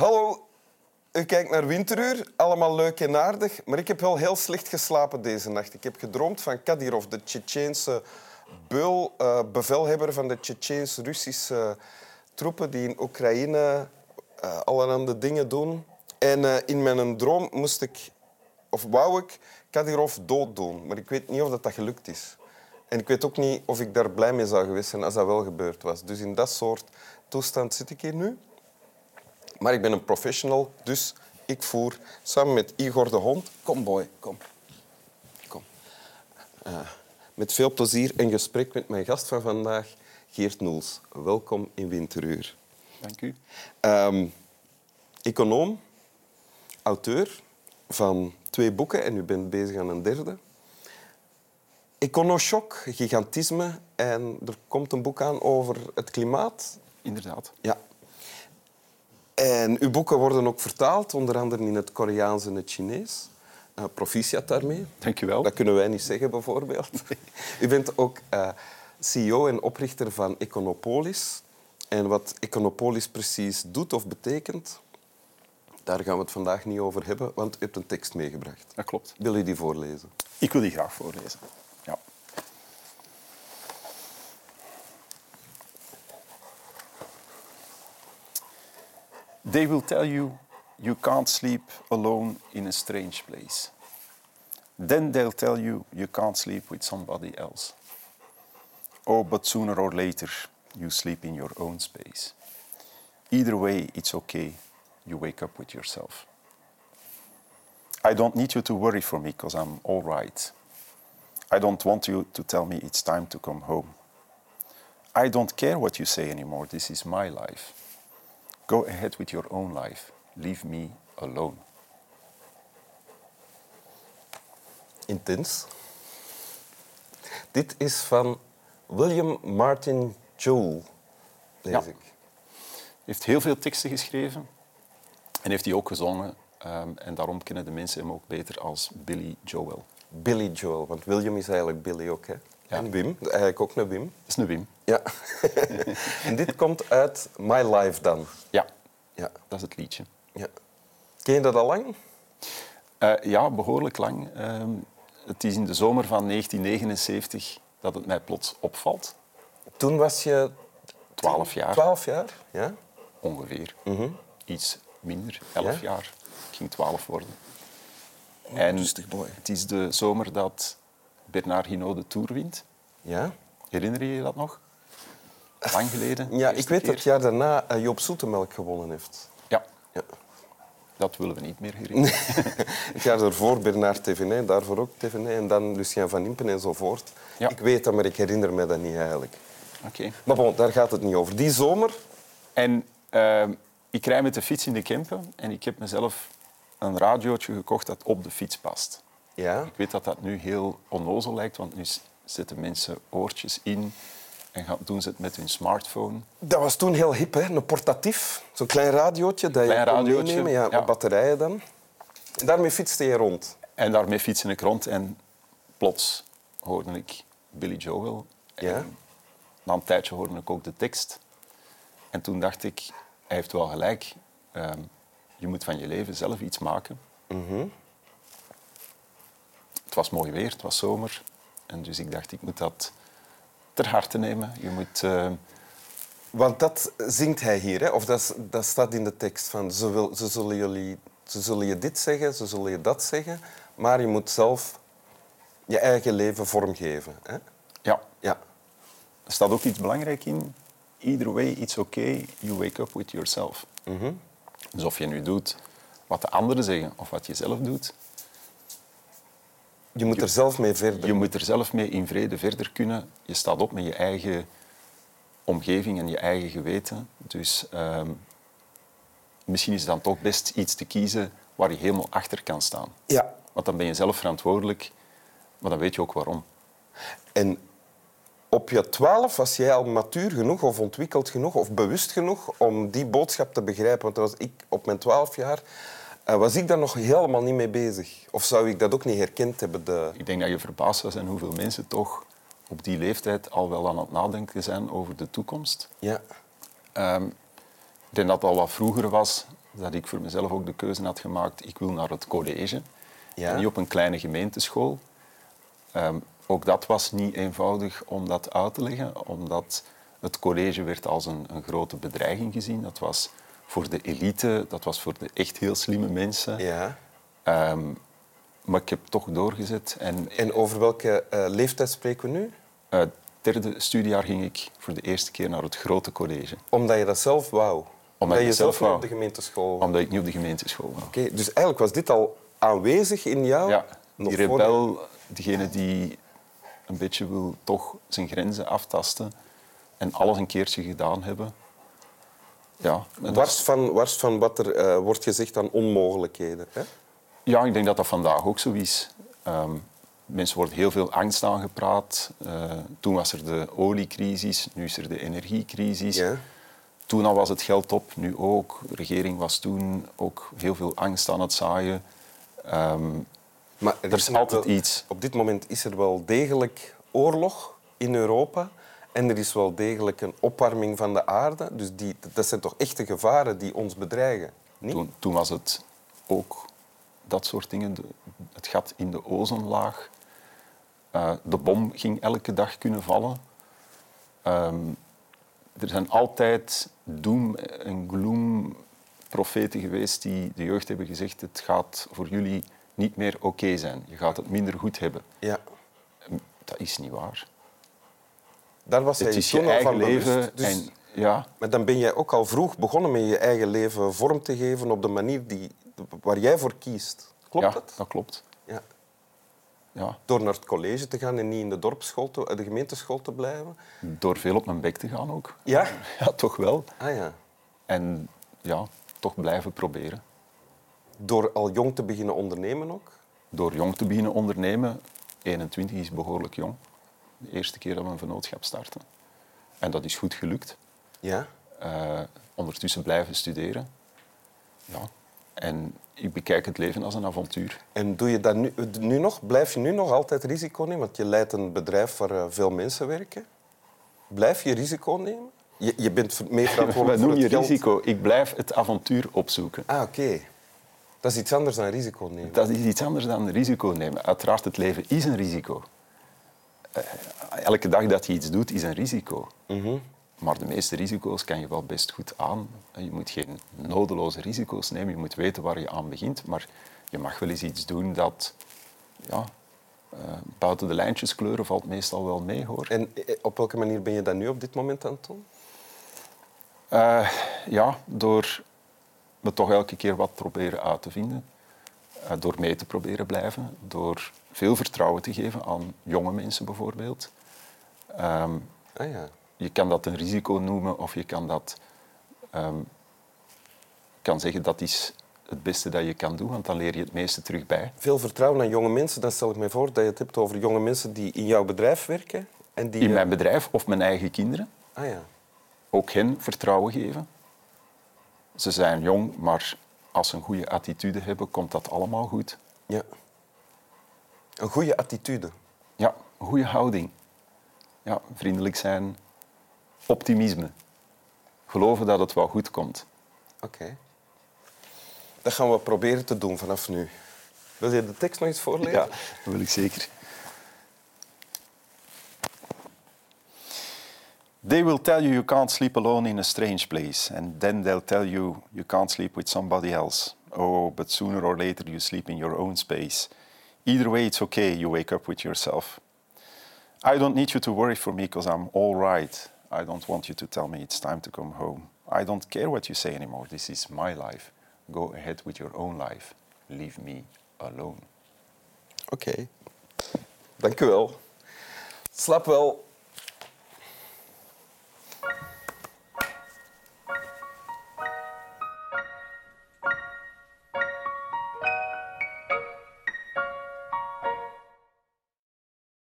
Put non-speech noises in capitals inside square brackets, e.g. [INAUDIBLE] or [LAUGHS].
Hallo, u kijkt naar Winteruur. Allemaal leuk en aardig. Maar ik heb wel heel slecht geslapen deze nacht. Ik heb gedroomd van Kadyrov, de Tsjetsjeense beul, eh, bevelhebber van de Tsjetsjeens-Russische troepen die in Oekraïne uh, allerhande dingen doen. En uh, in mijn droom moest ik, of wou ik, Kadyrov dood doen. Maar ik weet niet of dat, dat gelukt is. En ik weet ook niet of ik daar blij mee zou geweest zijn als dat wel gebeurd was. Dus in dat soort toestand zit ik hier nu. Maar ik ben een professional, dus ik voer samen met Igor de hond... Kom, boy, kom. Kom. Uh, met veel plezier een gesprek met mijn gast van vandaag, Geert Noels. Welkom in Winteruur. Dank u. Um, econoom, auteur van twee boeken en u bent bezig aan een derde. Econoshock, gigantisme en er komt een boek aan over het klimaat. Inderdaad. Ja. En uw boeken worden ook vertaald, onder andere in het Koreaans en het Chinees. Uh, proficiat daarmee. Dank wel. Dat kunnen wij niet zeggen, bijvoorbeeld. [LAUGHS] U bent ook uh, CEO en oprichter van Econopolis. En wat Econopolis precies doet of betekent, daar gaan we het vandaag niet over hebben, want u hebt een tekst meegebracht. Dat klopt. Wil u die voorlezen? Ik wil die graag voorlezen. They will tell you you can't sleep alone in a strange place. Then they'll tell you you can't sleep with somebody else. Oh, but sooner or later you sleep in your own space. Either way, it's okay. You wake up with yourself. I don't need you to worry for me because I'm all right. I don't want you to tell me it's time to come home. I don't care what you say anymore. This is my life. Go ahead with your own life. Leave me alone. Intens. Dit is van William Martin Joel, lees Ja. ik. heeft heel veel teksten geschreven en heeft die ook gezongen. Um, en daarom kennen de mensen hem ook beter als Billy Joel. Billy Joel, want William is eigenlijk Billy ook. Hè? En Wim, eigenlijk ook een Wim. Dat is een Wim. Ja. [LAUGHS] en dit komt uit My Life dan. Ja, Ja. dat is het liedje. ja. Ken je dat al lang? Eh, ja, behoorlijk lang. Ehm, het is in de zomer van 1979 dat het mij plots opvalt. Toen was je... 12 jaar 12 jaar, ja. ongeveer. Iets minder, 11 Ja? jaar. Ik ging 12 worden. en rustig, boy. het is de zomer dat Bernard Hinault de Tour wint. Ja? Herinner je je dat nog? Lang geleden. Ja, ik weet dat het jaar daarna eh, Joop Zoetemelk gewonnen heeft. Ja, Ja. dat willen we niet meer herinneren. [LAUGHS] Het jaar daarvoor Bernard Thévenet, daarvoor ook Thévenet en dan Lucien van Impen enzovoort. Ja. Ik weet dat, maar ik herinner me dat niet eigenlijk. Oké. Maar bon, daar gaat het niet over. Die zomer, En ehm, ik rij met de fiets in de Kempen en ik heb mezelf een radiootje gekocht dat op de fiets past. Ja, Ik weet dat dat nu heel onnozel lijkt, want nu zetten mensen oortjes in en gaan, doen ze het met hun smartphone. dat was toen heel hip, hè? een portatief. Zo'n klein radiootje dat je kon meenemen, ja, ja. met batterijen dan. En daarmee fietste je rond. En daarmee fietste ik rond en plots hoorde ik Billy Joel. En Ja? Na een tijdje hoorde ik ook de tekst. En toen dacht ik, hij heeft wel gelijk. Ehm, je moet van je leven zelf iets maken. Mhm. Het was mooi weer, het was zomer. En dus ik dacht, ik moet dat ter harte nemen. Je moet... eh, Want dat zingt hij hier, hè? of dat, dat staat in de tekst. Van, ze, wil, ze, zullen jullie, ze zullen je dit zeggen, ze zullen je dat zeggen, maar je moet zelf je eigen leven vormgeven. Hè? ja, Ja. er staat ook iets belangrijk in. Either way, it's okay. You wake up with yourself. Mhm. Dus of je nu doet wat de anderen zeggen of wat je zelf doet, Je moet er zelf mee verder. je moet er zelf mee in vrede verder kunnen. Je staat op met je eigen omgeving en je eigen geweten. Dus ehm, misschien is het dan toch best iets te kiezen waar je helemaal achter kan staan. Ja. Want dan ben je zelf verantwoordelijk, maar dan weet je ook waarom. En op je twaalf was jij al matuur genoeg of ontwikkeld genoeg of bewust genoeg om die boodschap te begrijpen. Want dat was ik, op mijn twaalf jaar eh, was ik daar nog helemaal niet mee bezig. Of zou ik dat ook niet herkend hebben? De... Ik denk dat je verbaasd zou zijn hoeveel mensen toch op die leeftijd al wel aan het nadenken zijn over de toekomst. Ja. Ehm, ik denk dat het al wat vroeger was dat ik voor mezelf ook de keuze had gemaakt, ik wil naar het college. Ja. En niet op een kleine gemeenteschool. Ehm, ook dat was niet eenvoudig om dat uit te leggen, omdat het college werd als een, een grote bedreiging gezien. Dat was voor de elite, dat was voor de echt heel slimme mensen. Ja. Ehm, maar ik heb toch doorgezet. En En over welke eh, leeftijd spreken we nu? uh, derde studiejaar ging ik voor de eerste keer naar het grote college. Omdat je dat zelf wou? Omdat je zelf niet wou. op de gemeenteschool wou? Omdat ik niet op de gemeenteschool was. Oké, dus eigenlijk was dit al aanwezig in jou? Ja, die voor- rebel, degene die een beetje wil toch zijn grenzen aftasten en alles een keertje gedaan hebben. Ja, Wars van, wars van wat er eh, wordt gezegd aan onmogelijkheden. Hè? ja, ik denk dat dat vandaag ook zo is. Ehm, mensen worden heel veel angst aangepraat. Eh, toen was er de oliecrisis, nu is er de energiecrisis. Ja. Toen al was het geld op, nu ook. De regering was toen ook heel veel angst aan het zaaien. Ehm, Maar Er is altijd wel- iets. Op dit moment is er wel degelijk oorlog in Europa. En er is wel degelijk een opwarming van de aarde. Dus die, dat zijn toch echte gevaren die ons bedreigen? Niet? Toen, toen was het ook dat soort dingen. De- het gat in de ozonlaag. Eh, de bom ging elke dag kunnen vallen. Ehm, er zijn altijd doom- en gloom profeten geweest die de jeugd hebben gezegd het gaat voor jullie niet meer oké zijn. Je gaat het minder goed hebben. Ja. Dat is niet waar. Daar was Het is je eigen leven. Dus- En, ja, Maar dan ben jij ook al vroeg begonnen met je eigen leven vorm te geven op de manier die, waar jij voor kiest. Klopt ja, dat? dat klopt. Ja. Ja. Door naar het college te gaan en niet in de dorpsschool, te, eh, de gemeenteschool te blijven? Door veel op mijn bek te gaan ook. Ja? [LAUGHS] Ja, toch wel. Ah ja. En ja, toch blijven proberen. Door al jong te beginnen ondernemen ook? Door jong te beginnen ondernemen, 21 is behoorlijk jong. De eerste keer dat we een vennootschap starten. En dat is goed gelukt. Ja. Eh, ondertussen blijven studeren. Ja. En ik bekijk het leven als een avontuur. En doe je dat nu, nu nog? Blijf je nu nog altijd risico nemen? Want je leidt een bedrijf waar eh, veel mensen werken. Blijf je risico nemen? Je, je bent ver- mee Wat [LAUGHS] verantwoordelijk voor noem je geld. risico? Ik blijf het avontuur opzoeken. Ah, oké. Dat is iets anders dan risico nemen. Dat is iets anders dan risico nemen. Uiteraard, het leven is een risico. Eh, elke dag dat je iets doet, is een risico. Mhm. Maar de meeste risico's kan je wel best goed aan. En Je moet geen nodeloze risico's nemen. Je moet weten waar je aan begint. Maar je mag wel eens iets doen dat ja, eh, buiten de lijntjes kleuren valt meestal wel mee. Hoor. En eh, op welke manier ben je dat nu op dit moment aan het doen? Eh, ja, door me toch elke keer wat proberen uit te vinden. Eh, door mee te proberen blijven. Door veel vertrouwen te geven aan jonge mensen bijvoorbeeld. Ehm, Ah ja. je kan dat een risico noemen of je kan dat ehm, kan zeggen dat is het beste dat je kan doen, want dan leer je het meeste terug bij. Veel vertrouwen aan jonge mensen. Dan stel ik me voor dat je het hebt over jonge mensen die in jouw bedrijf werken. En die, In eh, mijn bedrijf of mijn eigen kinderen Ah ja. ook hen vertrouwen geven. Ze zijn jong, maar als ze een goede attitude hebben, komt dat allemaal goed. ja. Een goede attitude. Ja, een goede houding. Ja, vriendelijk zijn, optimisme. Geloven dat het wel goed komt. Oké. Dat gaan we proberen te doen vanaf nu. Wil je de tekst nog eens voorlezen? Ja, dat wil ik zeker. They will tell you you can't sleep alone in a strange place, and then they'll tell you you can't sleep with somebody else. Oh, but sooner or later you sleep in your own space. Either way, it's okay, you wake up with yourself. I don't need you to worry for me because I'm all right. I don't want you to tell me it's time to come home. I don't care what you say anymore. This is my life. Go ahead with your own life. Leave me alone. Oké. Dank u wel. Slaap wel.